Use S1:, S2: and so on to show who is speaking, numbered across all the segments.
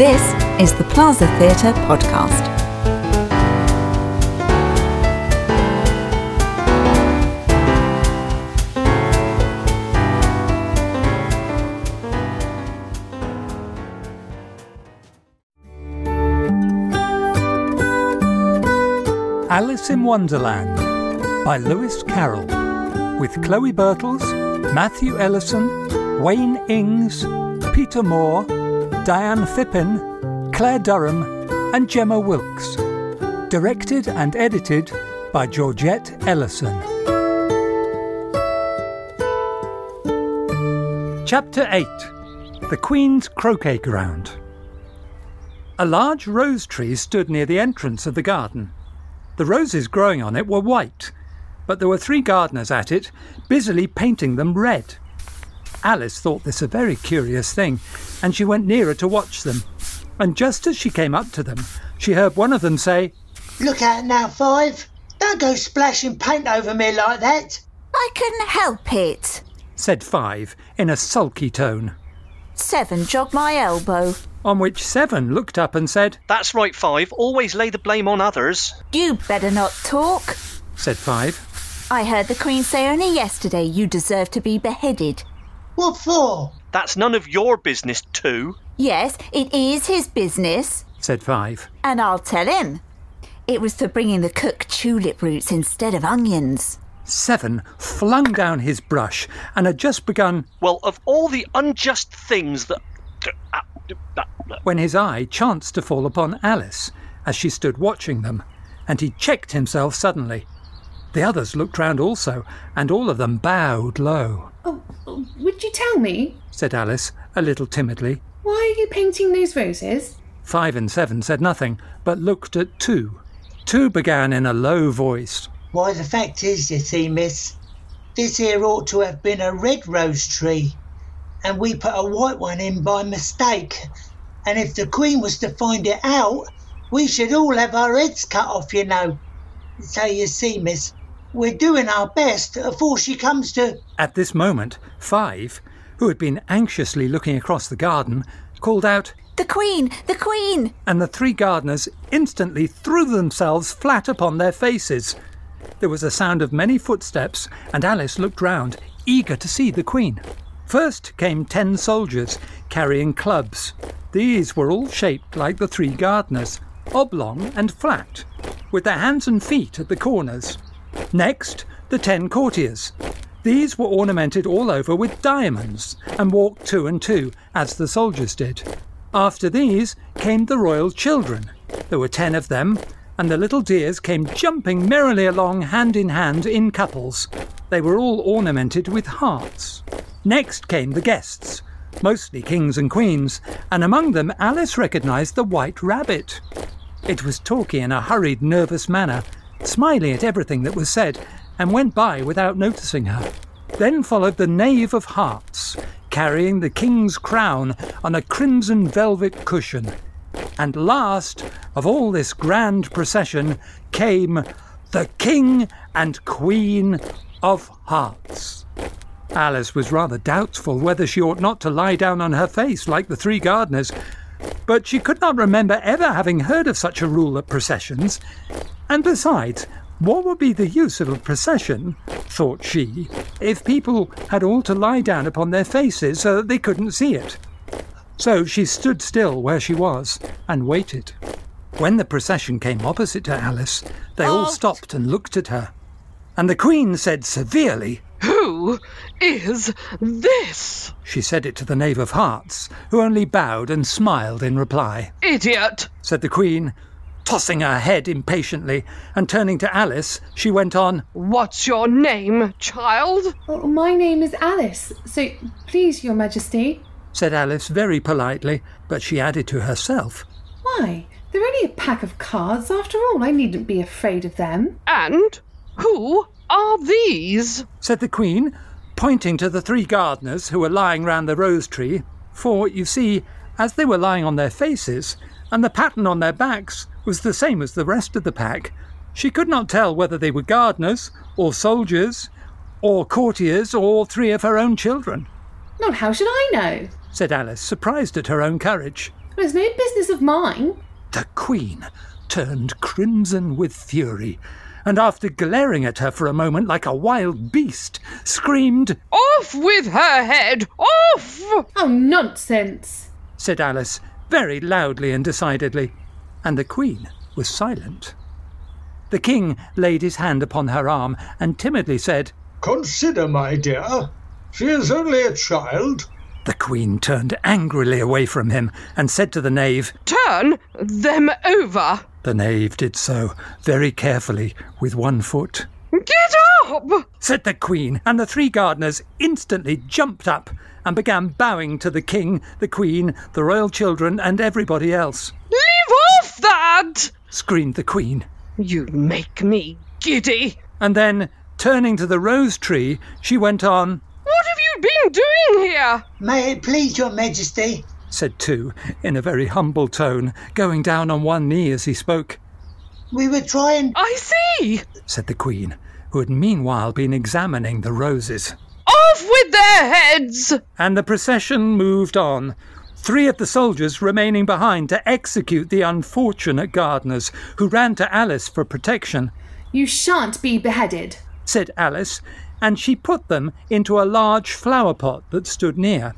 S1: This is the Plaza Theatre podcast.
S2: Alice in Wonderland by Lewis Carroll with Chloe Birtles, Matthew Ellison, Wayne Ings, Peter Moore, Diane Phippen, Claire Durham, and Gemma Wilkes. Directed and edited by Georgette Ellison. Chapter 8 The Queen's Croquet Ground. A large rose tree stood near the entrance of the garden. The roses growing on it were white, but there were three gardeners at it, busily painting them red. Alice thought this a very curious thing, and she went nearer to watch them. And just as she came up to them, she heard one of them say,
S3: Look out now, Five. Don't go splashing paint over me like that.
S4: I couldn't help it.
S2: said Five in a sulky tone.
S4: Seven jogged my elbow.
S2: On which Seven looked up and said,
S5: That's right, Five. Always lay the blame on others.
S4: You better not talk.
S2: said Five.
S4: I heard the Queen say only yesterday you deserve to be beheaded.
S3: What for?
S5: That's none of your business, too.
S4: Yes, it is his business,
S2: said Five.
S4: and I'll tell him. It was for bringing the cook tulip roots instead of onions.
S2: Seven flung down his brush and had just begun
S5: Well, of all the unjust things that.
S2: when his eye chanced to fall upon Alice as she stood watching them, and he checked himself suddenly. The others looked round also, and all of them bowed low,
S6: Oh, would you tell me?
S2: said Alice, a little timidly.
S6: Why are you painting those roses?
S2: Five and seven said nothing, but looked at two. Two began in a low voice.
S3: Why, the fact is, you see, miss, this here ought to have been a red rose tree, and we put a white one in by mistake. And if the Queen was to find it out, we should all have our heads cut off, you know. So you see, miss, we're doing our best before she comes to.
S2: At this moment, Five, who had been anxiously looking across the garden, called out,
S4: The Queen! The Queen!
S2: and the three gardeners instantly threw themselves flat upon their faces. There was a sound of many footsteps, and Alice looked round, eager to see the Queen. First came ten soldiers, carrying clubs. These were all shaped like the three gardeners, oblong and flat, with their hands and feet at the corners. Next, the ten courtiers. These were ornamented all over with diamonds and walked two and two, as the soldiers did. After these came the royal children. There were ten of them, and the little dears came jumping merrily along hand in hand in couples. They were all ornamented with hearts. Next came the guests, mostly kings and queens, and among them Alice recognised the white rabbit. It was talking in a hurried, nervous manner, smiling at everything that was said, and went by without noticing her. Then followed the knave of hearts, carrying the king's crown on a crimson velvet cushion. And last of all this grand procession came the king and queen of hearts. Alice was rather doubtful whether she ought not to lie down on her face like the three gardeners, but she could not remember ever having heard of such a rule at processions. And besides, what would be the use of a procession, thought she, if people had all to lie down upon their faces so that they couldn't see it? So she stood still where she was and waited. When the procession came opposite to Alice, they all oh. stopped and looked at her. And the Queen said severely,
S7: Who is this?
S2: she said it to the Knave of Hearts, who only bowed and smiled in reply.
S7: Idiot!
S2: said the Queen, tossing her head impatiently, and turning to Alice, she went on,
S7: What's your name, child?
S6: Oh, my name is Alice, so please, Your Majesty.
S2: said Alice very politely, but she added to herself,
S6: Why? They're only a pack of cards. After all, I needn't be afraid of them.
S7: And who are these?
S2: said the Queen, pointing to the three gardeners who were lying round the rose tree, for, you see, as they were lying on their faces, and the pattern on their backs was the same as the rest of the pack, she could not tell whether they were gardeners, or soldiers, or courtiers, or three of her own children,
S6: Not how should I know?
S2: said Alice, surprised at her own courage.
S6: It's no business of mine.
S2: The Queen turned crimson with fury, and after glaring at her for a moment like a wild beast, screamed,
S7: Off with her head! Off!
S6: Oh, nonsense.
S2: said Alice, very loudly and decidedly, and the Queen was silent. The King laid his hand upon her arm and timidly said,
S8: Consider, my dear, she is only a child.
S2: The Queen turned angrily away from him and said to the knave,
S7: Turn them over!
S2: The knave did so, very carefully, with one foot.
S7: Get up!
S2: said the Queen, and the three gardeners instantly jumped up and began bowing to the King, the Queen, the royal children, and everybody else.
S7: Leave off that!
S2: Screamed the Queen.
S7: You make me giddy.
S2: And then, turning to the rose tree, she went on,
S7: What have you been doing here?
S3: May it please your majesty,
S2: said two, in a very humble tone, going down on one knee as he spoke.
S3: we were trying.
S7: I see!
S2: said the Queen, who had meanwhile been examining the roses.
S7: Off with their heads!
S2: And the procession moved on, three of the soldiers remaining behind to execute the unfortunate gardeners, who ran to Alice for protection.
S6: You shan't be beheaded.
S2: said Alice, and she put them into a large flower pot that stood near.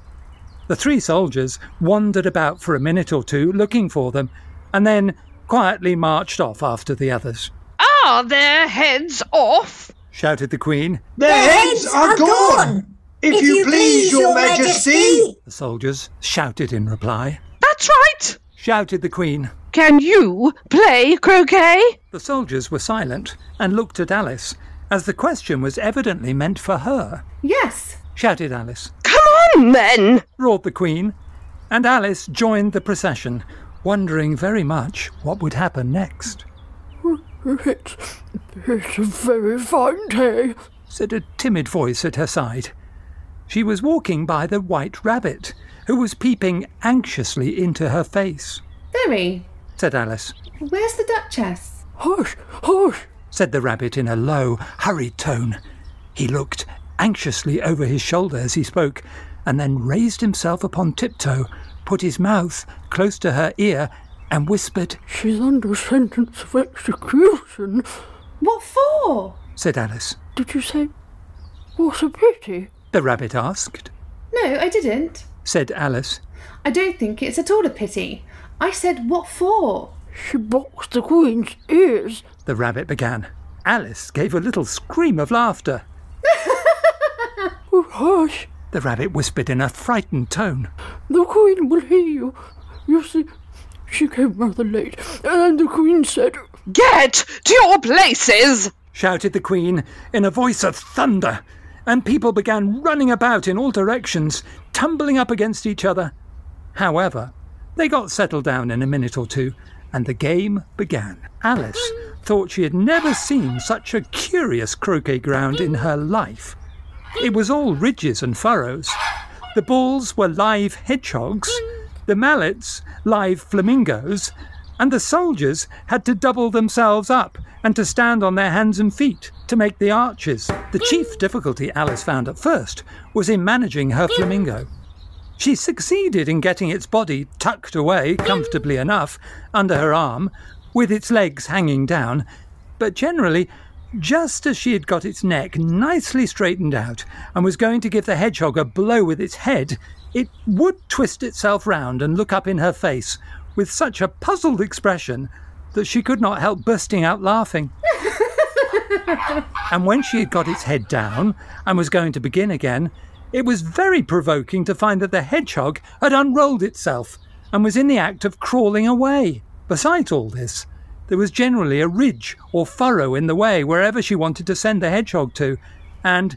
S2: The three soldiers wandered about for a minute or two looking for them, and then quietly marched off after the others.
S7: Are their heads off?
S2: Shouted the Queen.
S8: Their heads are gone! If you please, your majesty!
S2: The soldiers shouted in reply.
S7: That's right!
S2: Shouted the Queen.
S7: Can you play croquet?
S2: The soldiers were silent and looked at Alice, as the question was evidently meant for her.
S6: Yes.
S2: Shouted Alice.
S7: Come on, then!
S2: roared the Queen, and Alice joined the procession, wondering very much what would happen next.
S9: It's, it's a very fine day.
S2: said a timid voice at her side. She was walking by the white rabbit, who was peeping anxiously into her face.
S6: Very.
S2: Said Alice.
S6: Where's the Duchess?
S9: Hush, hush.
S2: Said the rabbit in a low, hurried tone. He looked anxiously over his shoulder as he spoke, and then raised himself upon tiptoe, put his mouth close to her ear, and whispered,
S9: She's under sentence of execution.
S6: What for?
S2: said Alice.
S9: Did you say, what a pity?
S2: The rabbit asked,
S6: No, I didn't.
S2: said Alice.
S6: I don't think it's at all a pity. I said, what for?
S9: She boxed the Queen's ears.
S2: The rabbit began. Alice gave a little scream of laughter.
S9: Oh, hush.
S2: The rabbit whispered in a frightened tone.
S9: The Queen will hear you. You see, she came rather late, and the Queen said,
S7: Get to your places!
S2: shouted the Queen in a voice of thunder, and people began running about in all directions, tumbling up against each other. However, they got settled down in a minute or two, and the game began. Alice thought she had never seen such a curious croquet ground in her life. It was all ridges and furrows. The balls were live hedgehogs, the mallets live flamingos, and the soldiers had to double themselves up and to stand on their hands and feet to make the arches. The chief difficulty Alice found at first was in managing her flamingo. She succeeded in getting its body tucked away comfortably enough under her arm, with its legs hanging down, but generally, just as she had got its neck nicely straightened out and was going to give the hedgehog a blow with its head, it would twist itself round and look up in her face with such a puzzled expression that she could not help bursting out laughing. and when she had got its head down and was going to begin again, it was very provoking to find that the hedgehog had unrolled itself and was in the act of crawling away. Besides all this, there was generally a ridge or furrow in the way wherever she wanted to send the hedgehog to, and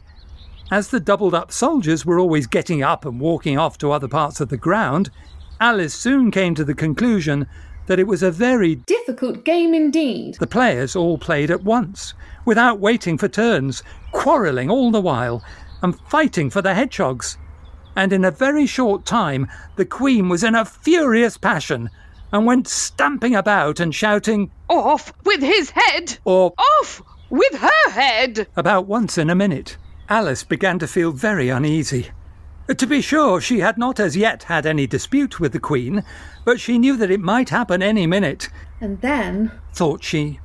S2: as the doubled up soldiers were always getting up and walking off to other parts of the ground, Alice soon came to the conclusion that it was a very
S6: Difficult game indeed.
S2: the players all played at once, without waiting for turns, quarrelling all the while, and fighting for the hedgehogs. And in a very short time, the Queen was in a furious passion, and went stamping about and shouting,
S7: Off with his head!
S2: or
S7: Off with her head!
S2: about once in a minute. Alice began to feel very uneasy. To be sure, she had not as yet had any dispute with the Queen, but she knew that it might happen any minute,
S6: And then,
S2: thought she.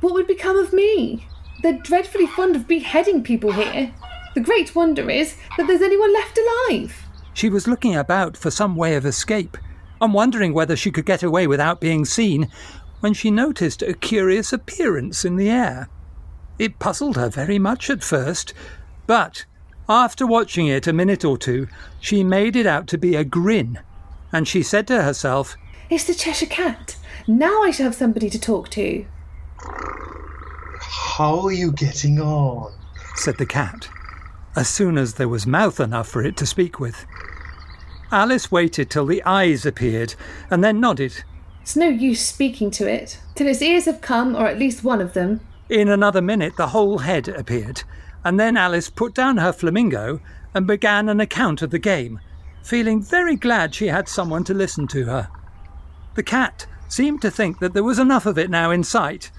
S6: what would become of me? They're dreadfully fond of beheading people here. The great wonder is that there's anyone left alive.
S2: She was looking about for some way of escape, and wondering whether she could get away without being seen, when she noticed a curious appearance in the air. It puzzled her very much at first, but after watching it a minute or two, she made it out to be a grin, and she said to herself,
S6: It's the Cheshire Cat. Now I shall have somebody to talk to.
S8: How are you getting on?
S2: said the cat, as soon as there was mouth enough for it to speak with. Alice waited till the eyes appeared, and then nodded.
S6: It's no use speaking to it till its ears have come, or at least one of them.
S2: In another minute, the whole head appeared, and then Alice put down her flamingo and began an account of the game, feeling very glad she had someone to listen to her. The cat seemed to think that there was enough of it now in sight,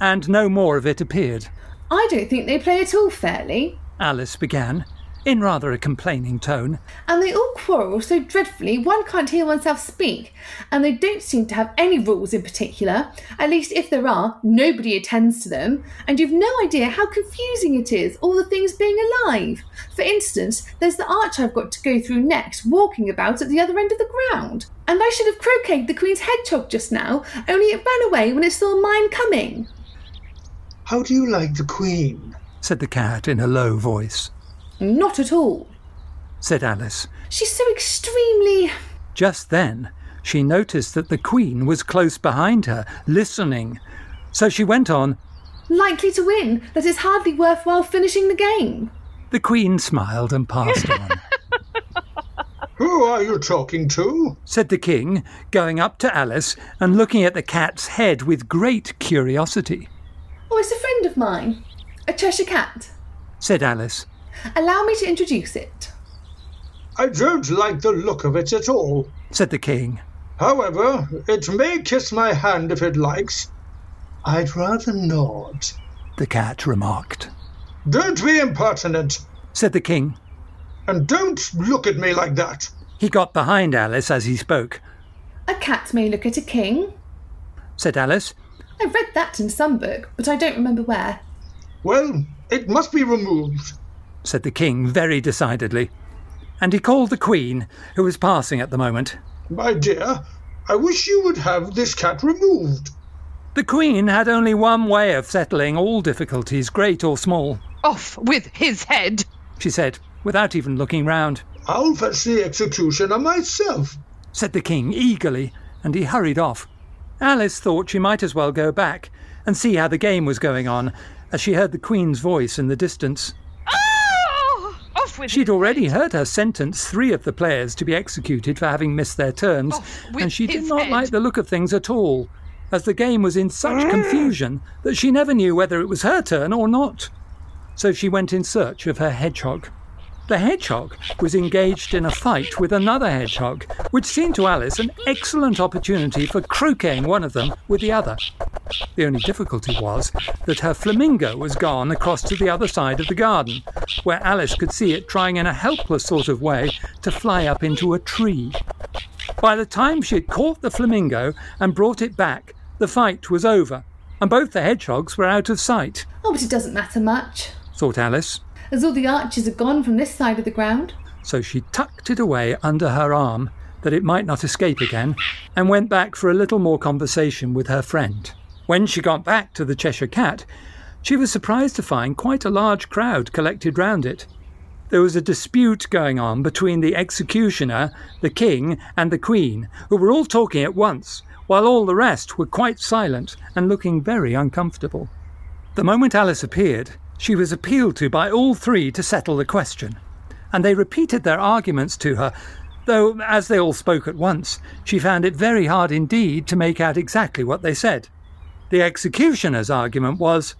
S2: and no more of it appeared.
S6: I don't think they play at all fairly.
S2: Alice began, in rather a complaining tone.
S6: And they all quarrel so dreadfully one can't hear oneself speak. And they don't seem to have any rules in particular. At least if there are, nobody attends to them. And you've no idea how confusing it is, all the things being alive. For instance, there's the arch I've got to go through next, walking about at the other end of the ground. And I should have croqueted the Queen's hedgehog just now, only it ran away when it saw mine coming.
S8: How do you like the Queen?
S2: said the cat in a low voice.
S6: Not at all.
S2: said Alice.
S6: She's so extremely.
S2: Just then, she noticed that the Queen was close behind her, listening. So she went on,
S6: likely to win, that it's hardly worthwhile finishing the game.
S2: The Queen smiled and passed on,
S8: Who are you talking to?
S2: said the King, going up to Alice and looking at the cat's head with great curiosity.
S6: Oh, it's a friend of mine. A Cheshire Cat.
S2: Said Alice.
S6: Allow me to introduce it.
S8: I don't like the look of it at all.
S2: Said the King.
S8: However, it may kiss my hand if it likes. I'd rather not.
S2: The cat remarked.
S8: Don't be impertinent,
S2: Said the King.
S8: and don't look at me like that.
S2: He got behind Alice as he spoke.
S6: A cat may look at a king.
S2: Said Alice.
S6: I read that in some book, but I don't remember where.
S8: Well, it must be removed.
S2: Said the King very decidedly. And he called the Queen, who was passing at the moment.
S8: My dear, I wish you would have this cat removed.
S2: The Queen had only one way of settling all difficulties, great or small,
S7: Off with his head.
S2: she said, without even looking round.
S8: I'll fetch the executioner myself.
S2: said the king eagerly, and he hurried off. Alice thought she might as well go back and see how the game was going on, as she heard the queen's voice in the distance.
S7: Off with
S2: She'd already heard her sentence three of the players to be executed for having missed their turns, and she did not
S7: head.
S2: like the look of things at all, as the game was in such mm. confusion that she never knew whether it was her turn or not. So she went in search of her hedgehog. The hedgehog was engaged in a fight with another hedgehog, which seemed to Alice an excellent opportunity for croqueting one of them with the other. The only difficulty was that her flamingo was gone across to the other side of the garden, where Alice could see it trying in a helpless sort of way to fly up into a tree. By the time she had caught the flamingo and brought it back, the fight was over, and both the hedgehogs were out of sight,
S6: Oh, but it doesn't matter much,
S2: thought Alice.
S6: as all the arches are gone from this side of the ground.
S2: So she tucked it away under her arm that it might not escape again, and went back for a little more conversation with her friend. When she got back to the Cheshire Cat, she was surprised to find quite a large crowd collected round it. There was a dispute going on between the executioner, the king, and the queen, who were all talking at once, while all the rest were quite silent and looking very uncomfortable. The moment Alice appeared, she was appealed to by all three to settle the question, and they repeated their arguments to her, though, as they all spoke at once, she found it very hard indeed to make out exactly what they said. The executioner's argument was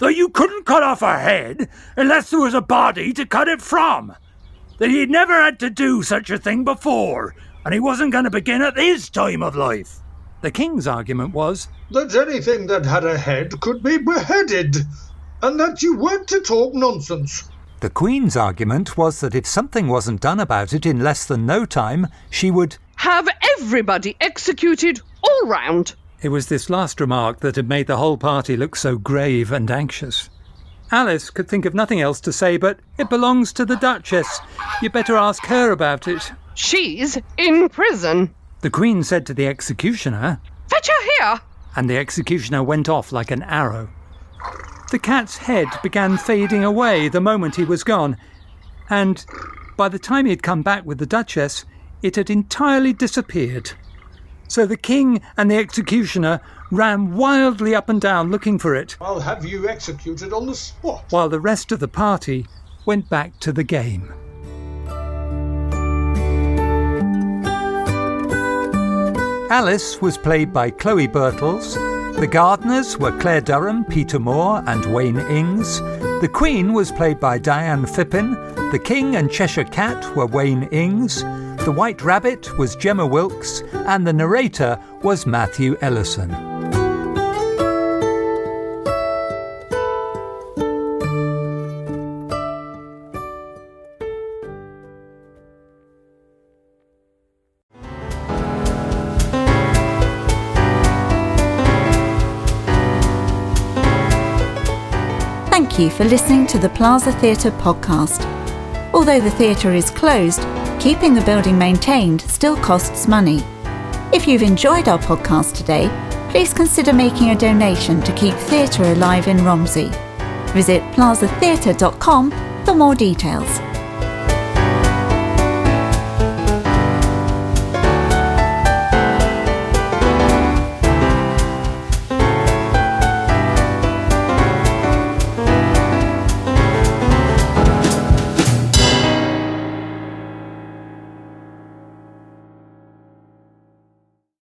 S2: that you couldn't cut off a head unless there was a body to cut it from, that he'd never had to do such a thing before, and he wasn't going to begin at his time of life. The king's argument was
S8: That anything that had a head could be beheaded, and that you weren't to talk nonsense.
S2: The Queen's argument was that if something wasn't done about it in less than no time, she would.
S7: Have everybody executed all round.
S2: It was this last remark that had made the whole party look so grave and anxious. Alice could think of nothing else to say but, It belongs to the Duchess. You'd better ask her about it.
S7: She's in prison.
S2: The Queen said to the executioner,
S7: Fetch her here.
S2: and the executioner went off like an arrow. The cat's head began fading away the moment he was gone, and by the time he had come back with the Duchess, it had entirely disappeared. So the king and the executioner ran wildly up and down looking for it,
S8: I'll have you executed on the spot.
S2: while the rest of the party went back to the game. Alice was played by Chloe Birtles. The gardeners were Claire Durham, Peter Moore, and Wayne Ings. The Queen was played by Diane Phippen. The King and Cheshire Cat were Wayne Ings. The White Rabbit was Gemma Wilkes, and the narrator was Matthew Ellison.
S1: Thank you for listening to the Plaza Theatre podcast. Although the theatre is closed, keeping the building maintained still costs money. If you've enjoyed our podcast today, please consider making a donation to keep theatre alive in Romsey. Visit plazatheatre.com for more details.